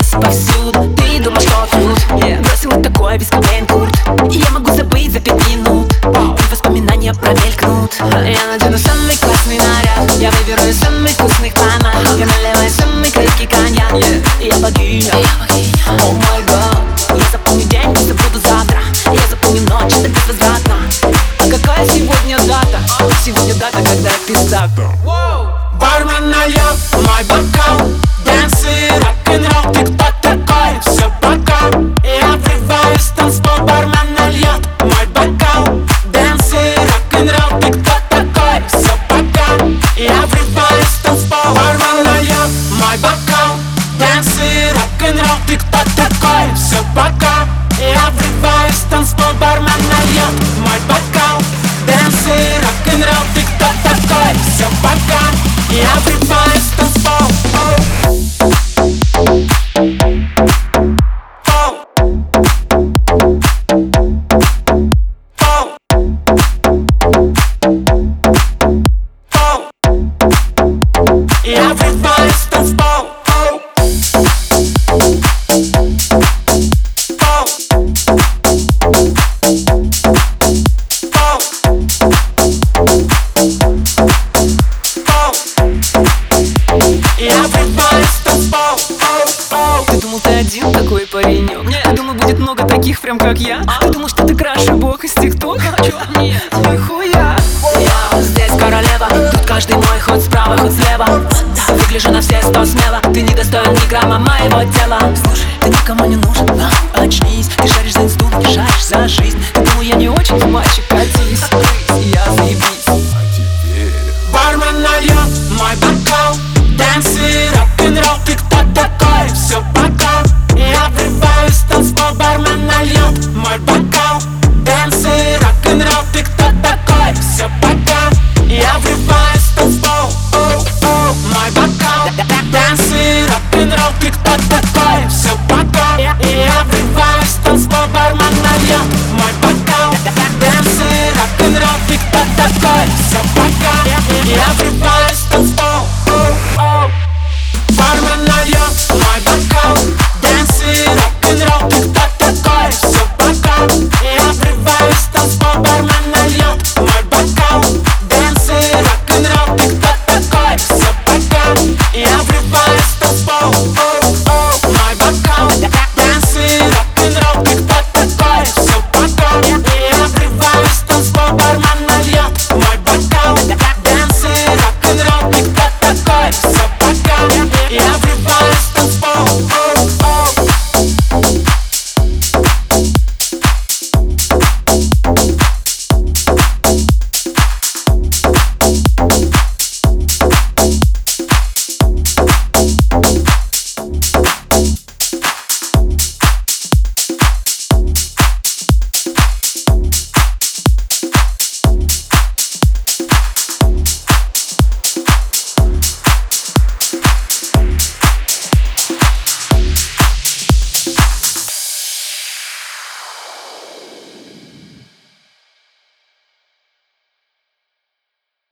ЧС повсюду Ты думал, что тут? Yeah. Бросил вот такой без курт. Я могу забыть за пять минут. И воспоминания промелькнут. Я надену самый классный наряд. Я выберу из самых вкусных помад Я наливаю самый крепкий коньяк. Yeah. Я богиня. О май гад. Я запомню день, не забуду завтра. Я запомню ночь, это безвозвратно. А какая сегодня дата? Сегодня дата, когда я пизда Бармен нальет мой бокал рок-н-ролл, ты кто такой? Все пока Я врываюсь в танцпол Бармен нальет мой бокал Дэнсы, рок-н-ролл, ты кто такой? Все пока Я врываюсь в танцпол Бармен нальет мой бокал Дэнсы, рок-н-ролл, ты кто такой? Один такой паренек? Ты думал, будет много таких, прям как я? Ты думал, что ты краше бог из тиктока? Нет, нихуя. Я здесь королева. Тут каждый мой ход справа, ход слева. Выгляжу на все сто смело. Ты не достоин ни грамма моего тела. Слушай, ты никому не нужен, нахуй Africa.